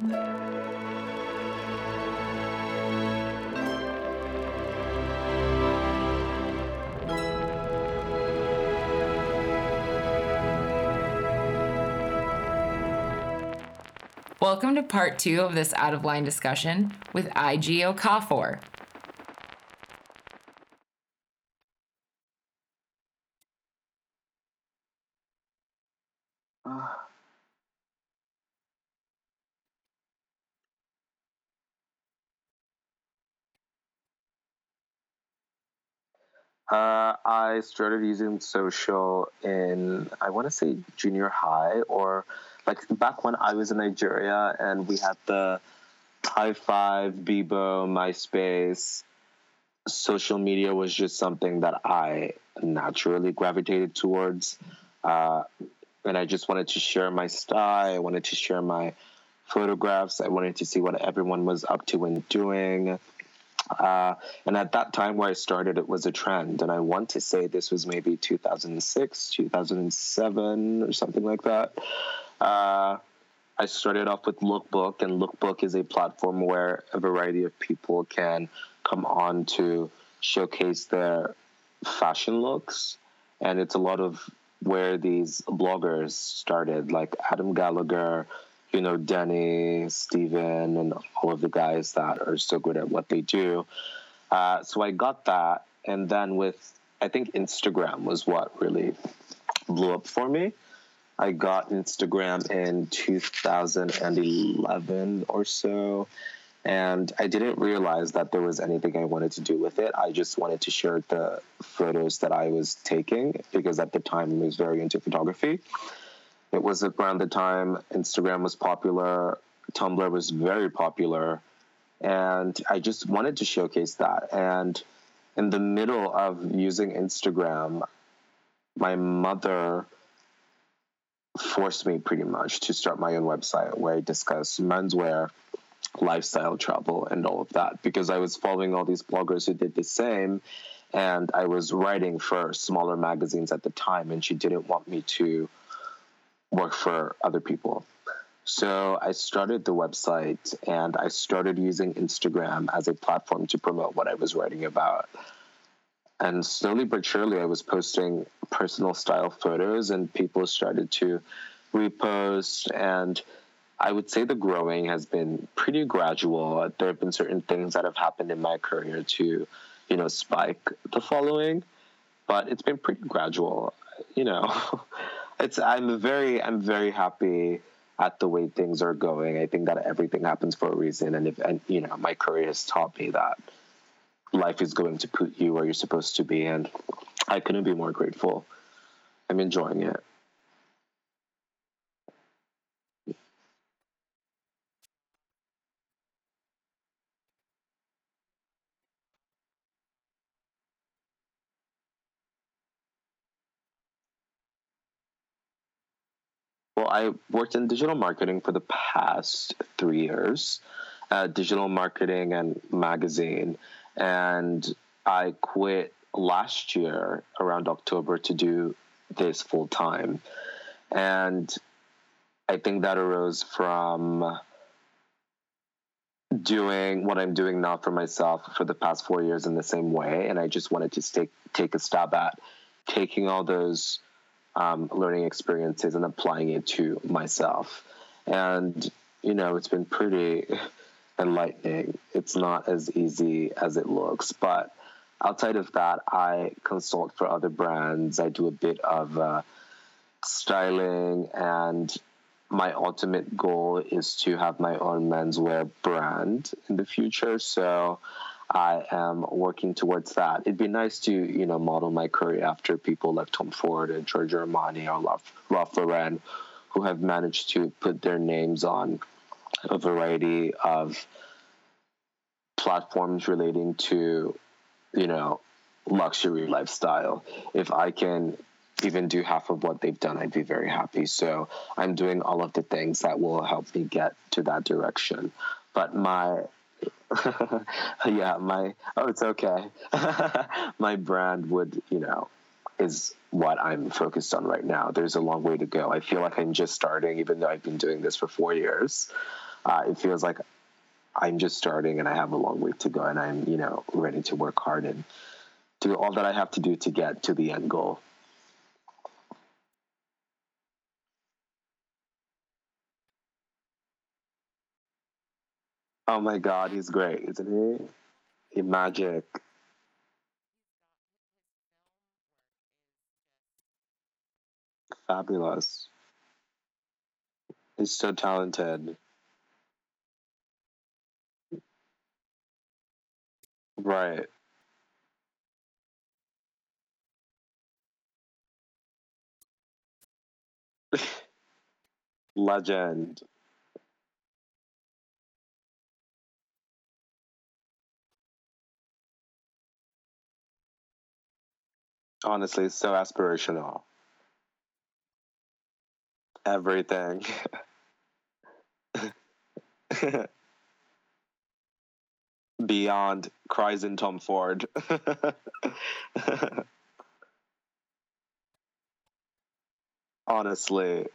Welcome to part two of this out of line discussion with IG Okafor. Uh, I started using social in I want to say junior high or like back when I was in Nigeria and we had the Hi5, Bebo, MySpace. Social media was just something that I naturally gravitated towards, uh, and I just wanted to share my style. I wanted to share my photographs. I wanted to see what everyone was up to and doing. Uh, and at that time where I started, it was a trend. And I want to say this was maybe 2006, 2007, or something like that. Uh, I started off with Lookbook, and Lookbook is a platform where a variety of people can come on to showcase their fashion looks. And it's a lot of where these bloggers started, like Adam Gallagher, you know, Denny, Steven, and all of the guys that are so good at what they do. Uh, so I got that. And then with, I think Instagram was what really blew up for me. I got Instagram in 2011 or so. And I didn't realize that there was anything I wanted to do with it. I just wanted to share the photos that I was taking because at the time I was very into photography. It was around the time Instagram was popular, Tumblr was very popular, and I just wanted to showcase that. And in the middle of using Instagram, my mother forced me pretty much to start my own website where I discuss menswear, lifestyle, travel, and all of that because I was following all these bloggers who did the same. And I was writing for smaller magazines at the time, and she didn't want me to work for other people. So I started the website and I started using Instagram as a platform to promote what I was writing about. And slowly but surely, I was posting personal style photos, and people started to repost. And I would say the growing has been pretty gradual. There have been certain things that have happened in my career to, you know, spike the following, but it's been pretty gradual. You know, it's I'm very I'm very happy at the way things are going. I think that everything happens for a reason, and if and you know, my career has taught me that life is going to put you where you're supposed to be, and I couldn't be more grateful. I'm enjoying it. I worked in digital marketing for the past three years, uh, digital marketing and magazine, and I quit last year around October to do this full time. And I think that arose from doing what I'm doing now for myself for the past four years in the same way. And I just wanted to take, take a stab at taking all those um, learning experiences and applying it to myself. And, you know, it's been pretty enlightening. It's not as easy as it looks, but outside of that, I consult for other brands. I do a bit of uh, styling, and my ultimate goal is to have my own menswear brand in the future. So I am working towards that. It'd be nice to, you know, model my career after people like Tom Ford and Giorgio Armani or Ralph Lauren, who have managed to put their names on a variety of platforms relating to, you know, luxury lifestyle. If I can even do half of what they've done, I'd be very happy. So I'm doing all of the things that will help me get to that direction. But my yeah, my oh, it's okay. my brand would, you know, is what I'm focused on right now. There's a long way to go. I feel like I'm just starting, even though I've been doing this for four years. uh, it feels like I'm just starting and I have a long way to go and I'm, you know, ready to work hard and do all that I have to do to get to the end goal. Oh my god, he's great, isn't he? He magic. Fabulous. He's so talented. Right. Legend. Honestly, so aspirational. Everything. Beyond cries in Tom Ford. Honestly.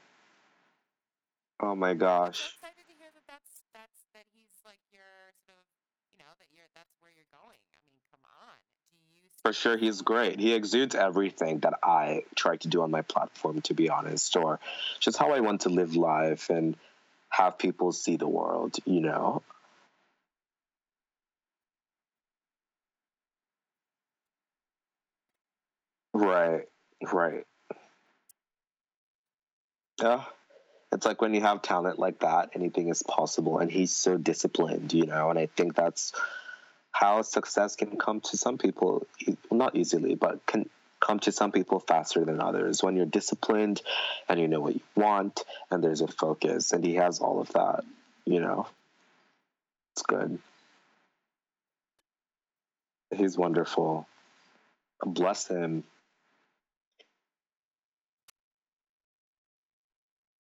Oh my gosh. excited to hear that that's that's that he's like your sort of you know that you're that's where you're going. I mean, come on. Do you For sure, he's great. He exudes everything that I try to do on my platform, to be honest, or just how I want to live life and have people see the world, you know? Right, right. Yeah. It's like when you have talent like that, anything is possible. And he's so disciplined, you know? And I think that's how success can come to some people, not easily, but can come to some people faster than others. When you're disciplined and you know what you want and there's a focus, and he has all of that, you know? It's good. He's wonderful. Bless him.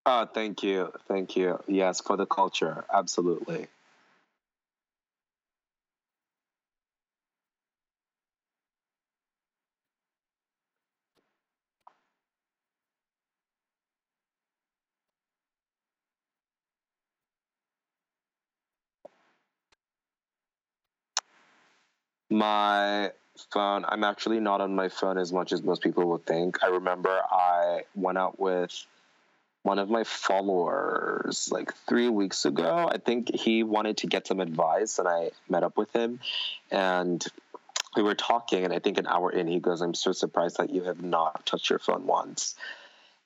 Oh, thank you. Thank you. Yes, for the culture. Absolutely. My phone, I'm actually not on my phone as much as most people would think. I remember I went out with one of my followers like three weeks ago. I think he wanted to get some advice, and I met up with him. And we were talking, and I think an hour in, he goes, I'm so surprised that you have not touched your phone once.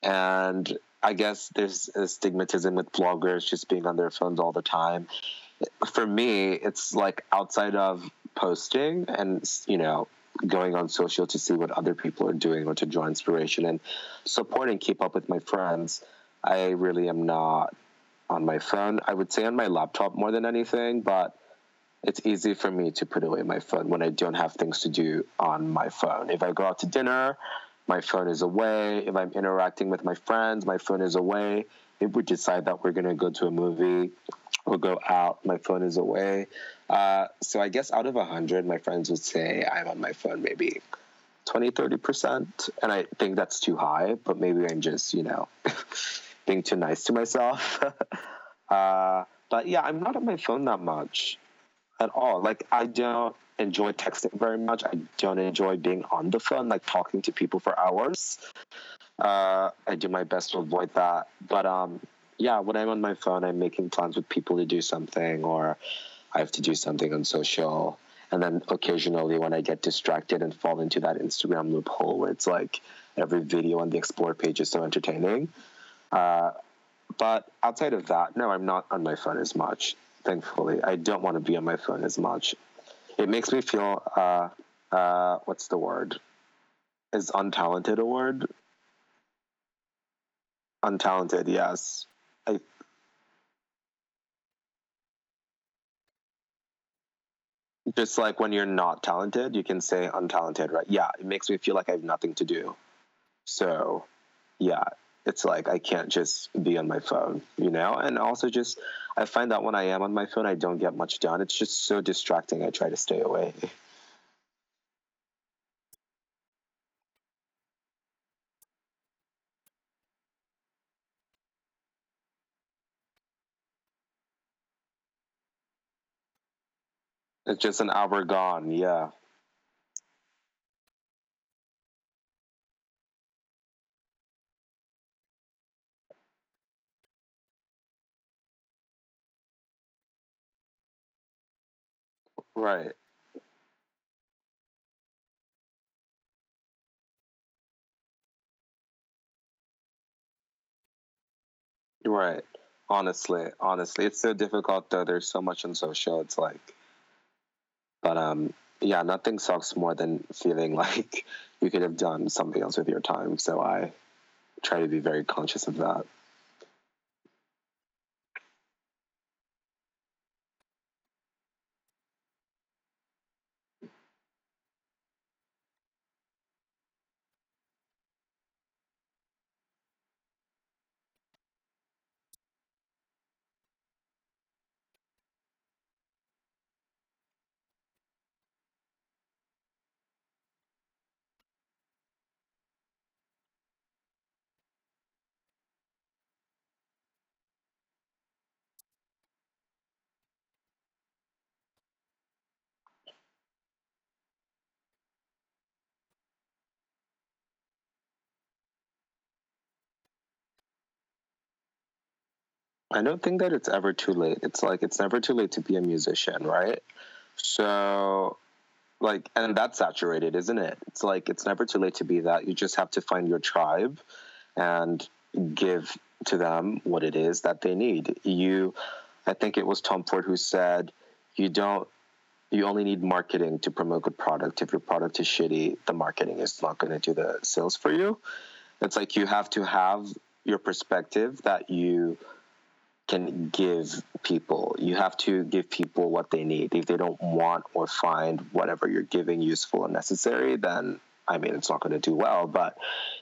And I guess there's a stigmatism with bloggers just being on their phones all the time. For me, it's like outside of posting and, you know, going on social to see what other people are doing or to draw inspiration and support and keep up with my friends. I really am not on my phone. I would say on my laptop more than anything, but it's easy for me to put away my phone when I don't have things to do on my phone. If I go out to dinner, my phone is away. If I'm interacting with my friends, my phone is away. If we decide that we're going to go to a movie or go out, my phone is away. Uh, so I guess out of 100, my friends would say I'm on my phone maybe 20, 30%. And I think that's too high, but maybe I'm just, you know, being too nice to myself. uh, but yeah, I'm not on my phone that much at all. Like I don't enjoy texting very much. I don't enjoy being on the phone, like talking to people for hours. Uh, I do my best to avoid that. But um, yeah, when I'm on my phone, I'm making plans with people to do something, or I have to do something on social. And then occasionally, when I get distracted and fall into that Instagram loophole where it's like every video on the explore page is so entertaining. Uh, but outside of that, no, I'm not on my phone as much. Thankfully, I don't want to be on my phone as much. It makes me feel uh, uh, what's the word? Is untalented a word? Untalented, yes. I just like when you're not talented, you can say untalented, right? Yeah, it makes me feel like I have nothing to do. So, yeah, it's like I can't just be on my phone, you know? And also just I find that when I am on my phone, I don't get much done. It's just so distracting. I try to stay away. It's just an hour gone. Yeah. Right. Right. Honestly, honestly, it's so difficult though. There's so much on social. It's like, but um, yeah, nothing sucks more than feeling like you could have done something else with your time. So I try to be very conscious of that. I don't think that it's ever too late. It's like it's never too late to be a musician, right? So like and that's saturated, isn't it? It's like it's never too late to be that. You just have to find your tribe and give to them what it is that they need. You I think it was Tom Ford who said you don't you only need marketing to promote good product. If your product is shitty, the marketing is not going to do the sales for you. It's like you have to have your perspective that you can give people. You have to give people what they need. If they don't want or find whatever you're giving useful and necessary, then I mean, it's not going to do well. But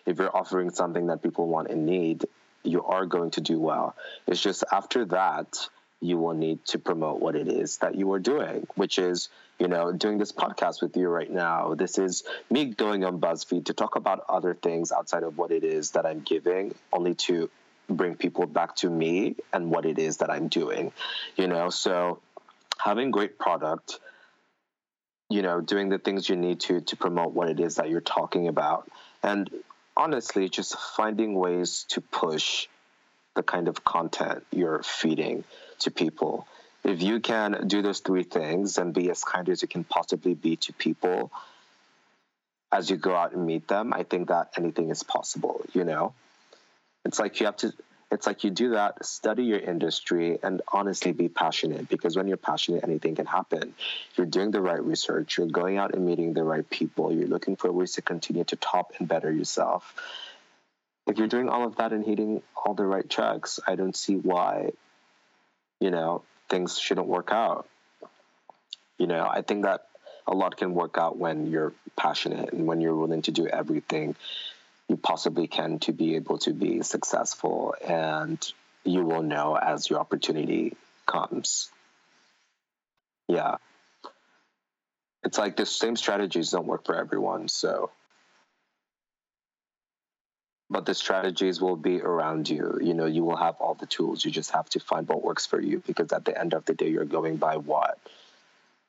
if you're offering something that people want and need, you are going to do well. It's just after that, you will need to promote what it is that you are doing, which is, you know, doing this podcast with you right now. This is me going on BuzzFeed to talk about other things outside of what it is that I'm giving, only to bring people back to me and what it is that I'm doing, you know. So having great product, you know, doing the things you need to to promote what it is that you're talking about, and honestly, just finding ways to push the kind of content you're feeding to people. If you can do those three things and be as kind as you can possibly be to people as you go out and meet them, I think that anything is possible, you know? It's like you have to it's like you do that, study your industry and honestly be passionate because when you're passionate, anything can happen. You're doing the right research, you're going out and meeting the right people, you're looking for ways to continue to top and better yourself. If you're doing all of that and hitting all the right checks, I don't see why, you know, things shouldn't work out. You know, I think that a lot can work out when you're passionate and when you're willing to do everything you possibly can to be able to be successful and you will know as your opportunity comes. Yeah. It's like the same strategies don't work for everyone so. But the strategies will be around you. You know you will have all the tools. You just have to find what works for you because at the end of the day you're going by what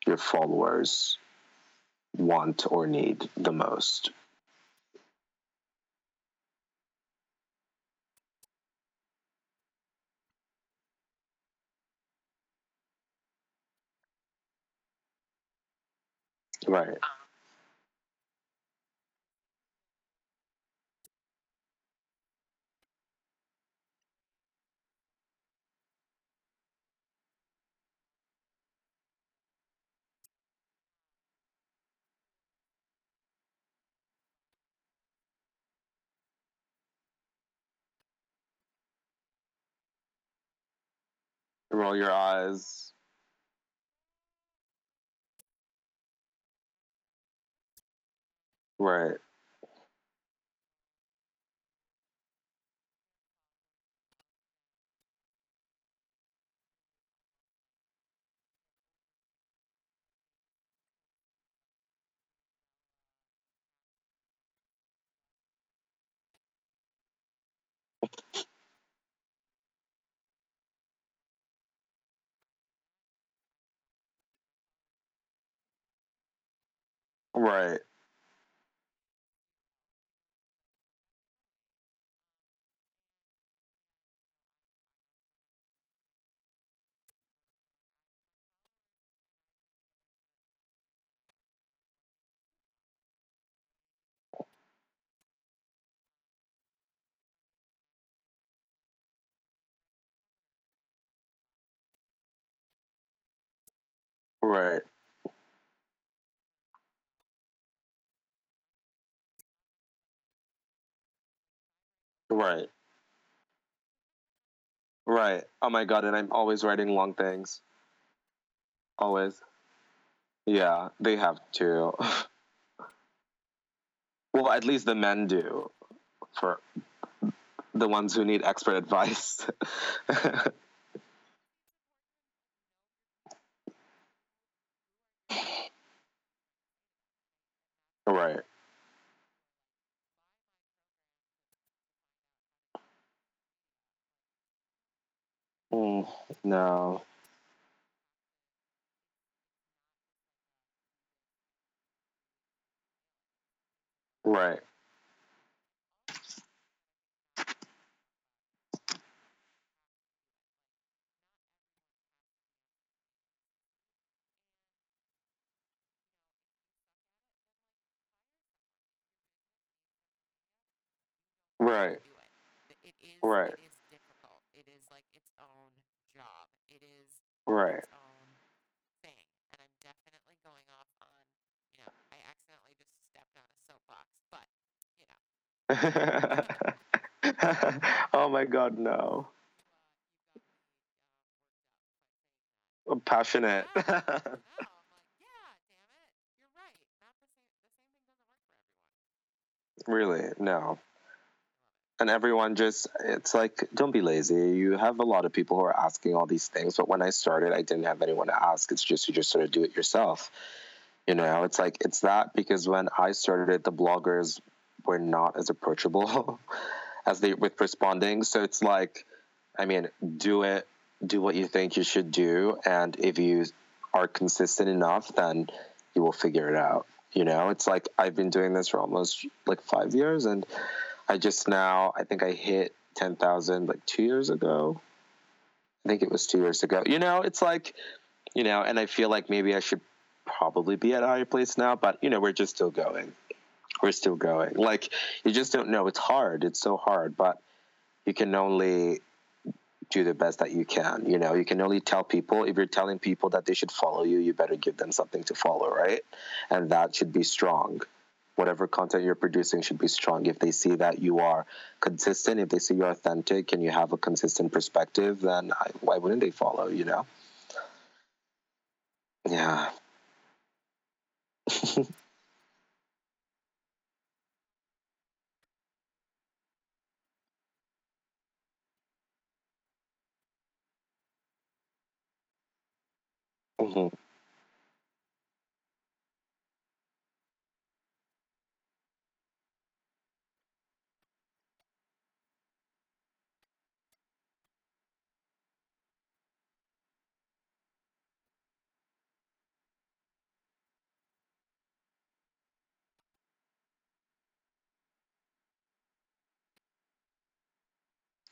your followers want or need the most Right. Um, Roll your eyes. Right. Right. Right. Right. Right. Oh my god, and I'm always writing long things. Always. Yeah, they have to. well, at least the men do. For the ones who need expert advice. right. Mm, no. Right. Right. do it. It is Right. it is difficult. It is like its own job. It is Right. its own thing. And I'm definitely going off on, you know, I accidentally just stepped on a soapbox, but you know, oh my god, no. you got me um, worked up by saying that. Passionate. Yeah, no, I'm like, yeah, damn it, you're right. Not the same. The same thing doesn't work for everyone. really, no. And everyone just it's like don't be lazy. You have a lot of people who are asking all these things but when i started i didn't have anyone to ask. It's just you just sort of do it yourself. You know it's like it's that because when i started the bloggers were not as approachable as they with responding. So it's like i mean do it do what you think you should do. And if you are consistent enough then you will figure it out. You know it's like i've been doing this for almost like five years and I just now, I think I hit 10,000 like two years ago. I think it was two years ago. You know, it's like, you know, and I feel like maybe I should probably be at a higher place now, but, you know, we're just still going. We're still going. Like, you just don't know. It's hard. It's so hard, but you can only do the best that you can. You know, you can only tell people, if you're telling people that they should follow you, you better give them something to follow, right? And that should be strong whatever content you're producing should be strong. If they see that you are consistent, if they see you're authentic and you have a consistent perspective, then I, why wouldn't they follow? You know? Yeah. hmm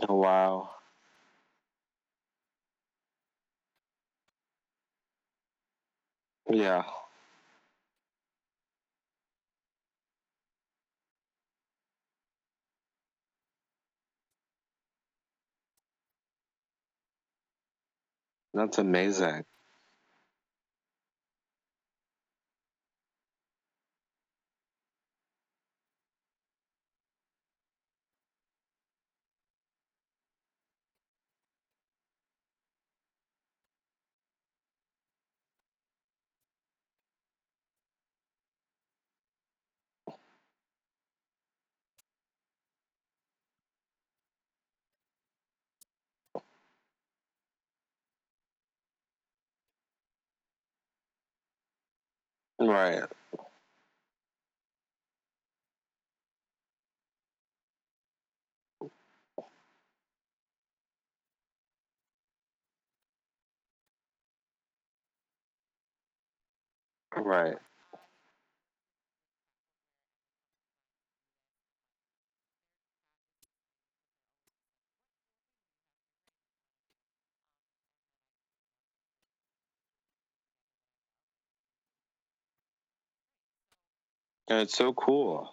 Oh, wow. Yeah. That's amazing. Right. Right. And it's so cool.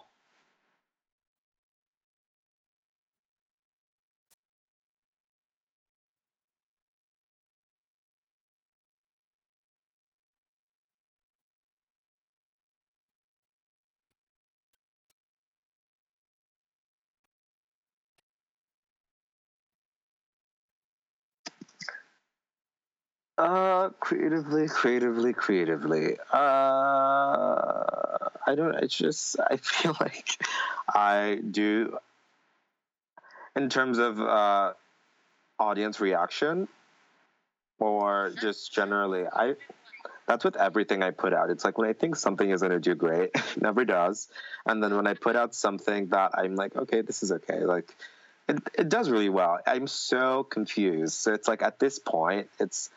Uh, creatively, creatively, creatively. Uh, I don't. It's just I feel like I do. In terms of uh, audience reaction, or just generally, I. That's with everything I put out. It's like when I think something is going to do great, never does, and then when I put out something that I'm like, okay, this is okay, like. It, it does really well. I'm so confused. So it's like at this point, it's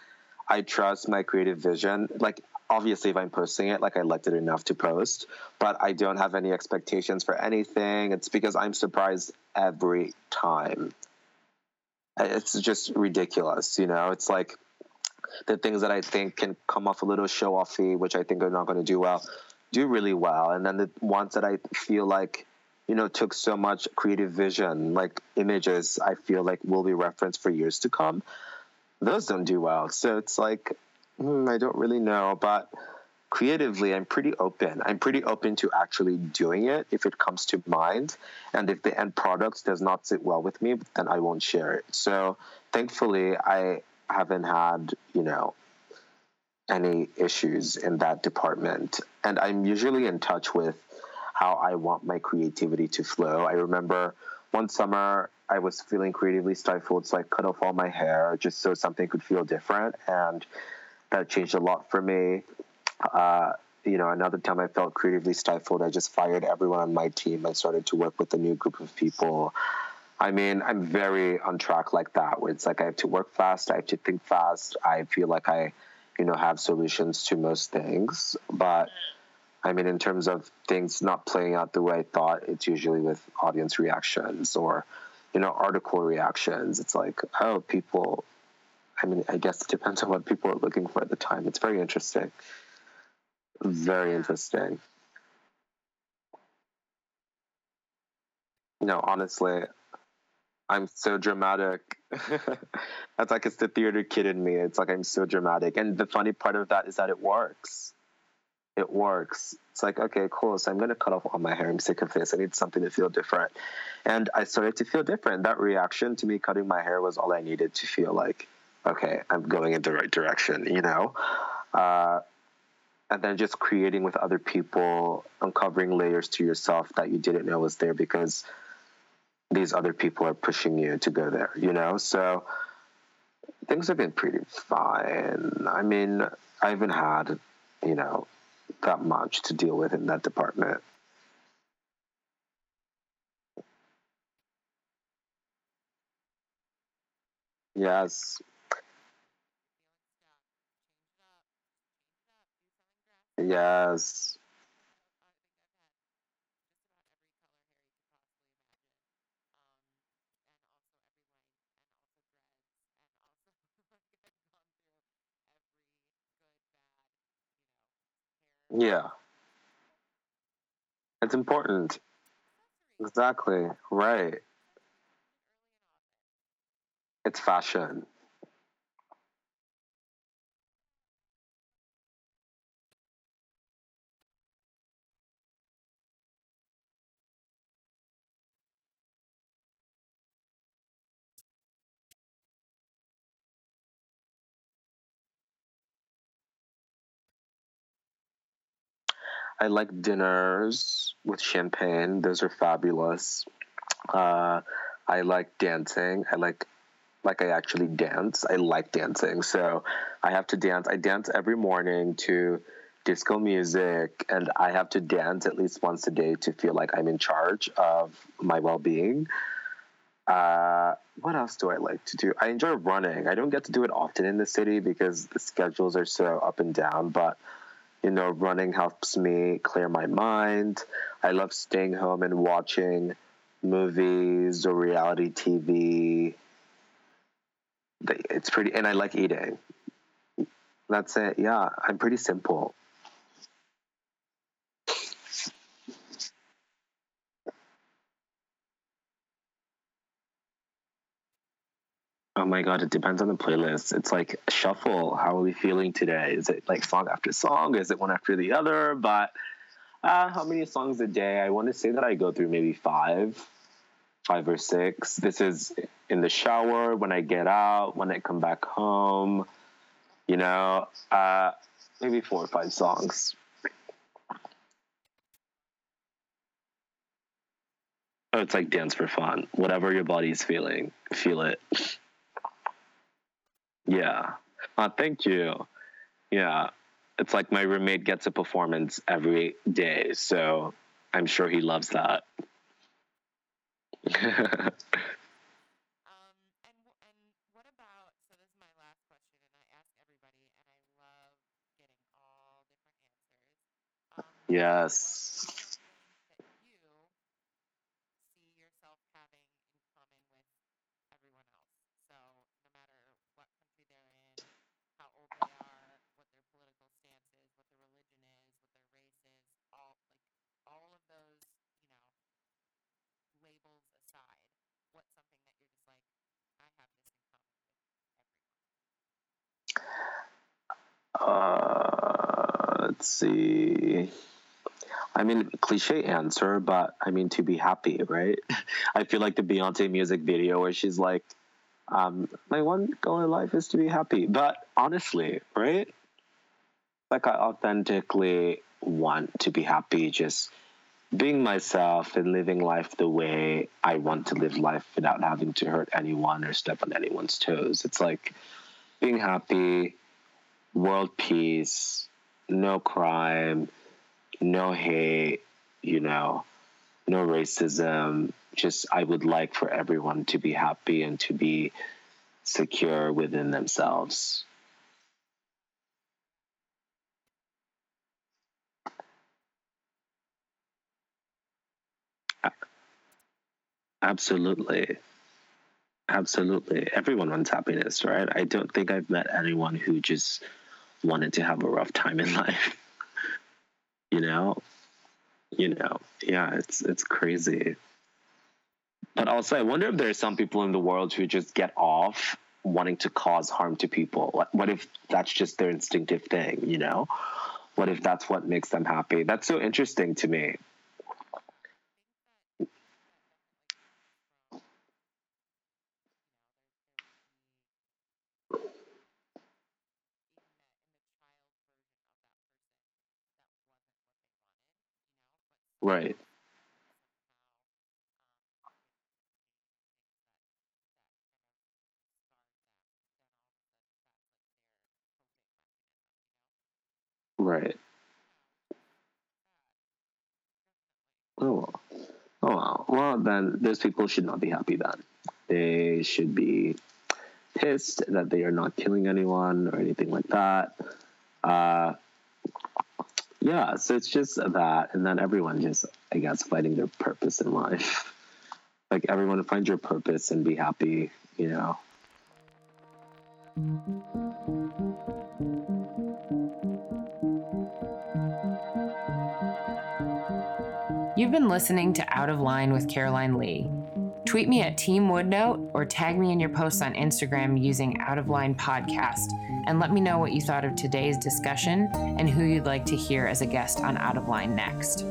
I trust my creative vision. Like obviously if I'm posting it, like I liked it enough to post, but I don't have any expectations for anything. It's because I'm surprised every time. It's just ridiculous, you know? It's like the things that I think can come off a little show offy, which I think are not going to do well, do really well. And then the ones that I feel like, you know, took so much creative vision, like images, I feel like will be referenced for years to come those don't do well. So it's like, hmm, I don't really know. But creatively, I'm pretty open. I'm pretty open to actually doing it if it comes to mind. And if the end product does not sit well with me, then I won't share it. So thankfully, I haven't had, you know, any issues in that department. And I'm usually in touch with how I want my creativity to flow. I remember one summer I was feeling creatively stifled, so I cut off all my hair just so something could feel different, and that changed a lot for me. Uh, you know, another time I felt creatively stifled, I just fired everyone on my team. I started to work with a new group of people. I mean, I'm very on track like that, where it's like I have to work fast, I have to think fast. I feel like I, you know, have solutions to most things, but I mean, in terms of things not playing out the way I thought, it's usually with audience reactions or, you know, article reactions. It's like, oh, people, I mean, I guess it depends on what people are looking for at the time. It's very interesting. Very interesting. No, honestly, I'm so dramatic. That's like it's the theater kid in me. It's like I'm so dramatic. And the funny part of that is that it works it works. It's like, okay, cool. So I'm going to cut off all my hair. I'm sick of this. I need something to feel different. And I started to feel different. That reaction to me cutting my hair was all I needed to feel like, okay, I'm going in the right direction, you know? Uh, and then just creating with other people, uncovering layers to yourself that you didn't know was there because these other people are pushing you to go there, you know? So things have been pretty fine. I mean, I haven't had, you know, that much to deal with in that department. Yes. Yes. Yeah. It's important. Exactly. Right. It's fashion. I like dinners with champagne. Those are fabulous. Uh, I like dancing. I like like I actually dance. I like dancing. So I have to dance. I dance every morning to disco music and I have to dance at least once a day to feel like I'm in charge of my well-being. Uh, what else do I like to do? I enjoy running. I don't get to do it often in the city because the schedules are so up and down, but you know, running helps me clear my mind. I love staying home and watching movies or reality TV. It's pretty, and I like eating. That's it. Yeah, I'm pretty simple. Oh my god, it depends on the playlist. It's like shuffle. How are we feeling today? Is it like song after song? Is it one after the other? But uh, how many songs a day? I want to say that I go through maybe five, five or six. This is in the shower, when I get out, when I come back home. You know, uh, maybe four or five songs. Oh, it's like dance for fun. Whatever your body's feeling, feel it. Yeah. Uh, thank you. Yeah. It's like my roommate gets a performance every day, so I'm sure he loves that. Um, and wh- and what about? So this is my last question, and I ask everybody, and I love getting all different answers. Um, yes. What are things that you see yourself having in common with everyone else? So no matter what country they're in, how old they are, what their political stance is, what their religion is, what their race is, all like all of those, you know, labels aside, what's something that you're just like, I have this in common with everyone. Uh, let's see. I mean, cliche answer, but I mean, to be happy, right? I feel like the Beyonce music video where she's like, um, my one goal in life is to be happy. But honestly, right? Like, I authentically want to be happy, just being myself and living life the way I want to live life without having to hurt anyone or step on anyone's toes. It's like being happy, world peace, no crime, no hate, you know, no racism. Just, I would like for everyone to be happy and to be secure within themselves. Absolutely. Absolutely. Everyone wants happiness, right? I don't think I've met anyone who just wanted to have a rough time in life. you know? You know. Yeah, it's it's crazy. But also I wonder if there's some people in the world who just get off wanting to cause harm to people. What, what if that's just their instinctive thing, you know? What if that's what makes them happy? That's so interesting to me. I think that that definitely comes from, you know, there, there would be even that in the child version of that person, that wasn't what they wanted, you know, but Right. somehow um, it became things that that kind of scarred them, and all of a sudden that's like their coping mechanism, you know. Right. Oh well. Oh. Well then those people should not be happy then. They should be pissed that they are not killing anyone or anything like that. Uh, yeah, so it's just that, and then everyone just, I guess, finding their purpose in life. Like everyone find your purpose and be happy, you know. You've been listening to Out of Line with Caroline Lee. Tweet me at Team Woodnote or tag me in your posts on Instagram using Out of Line Podcast and let me know what you thought of today's discussion and who you'd like to hear as a guest on Out of Line next.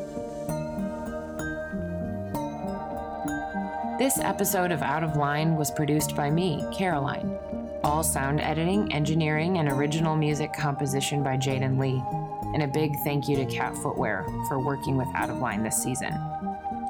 This episode of Out of Line was produced by me, Caroline. All sound editing, engineering, and original music composition by Jaden Lee. And a big thank you to Cat Footwear for working with Out of Line this season.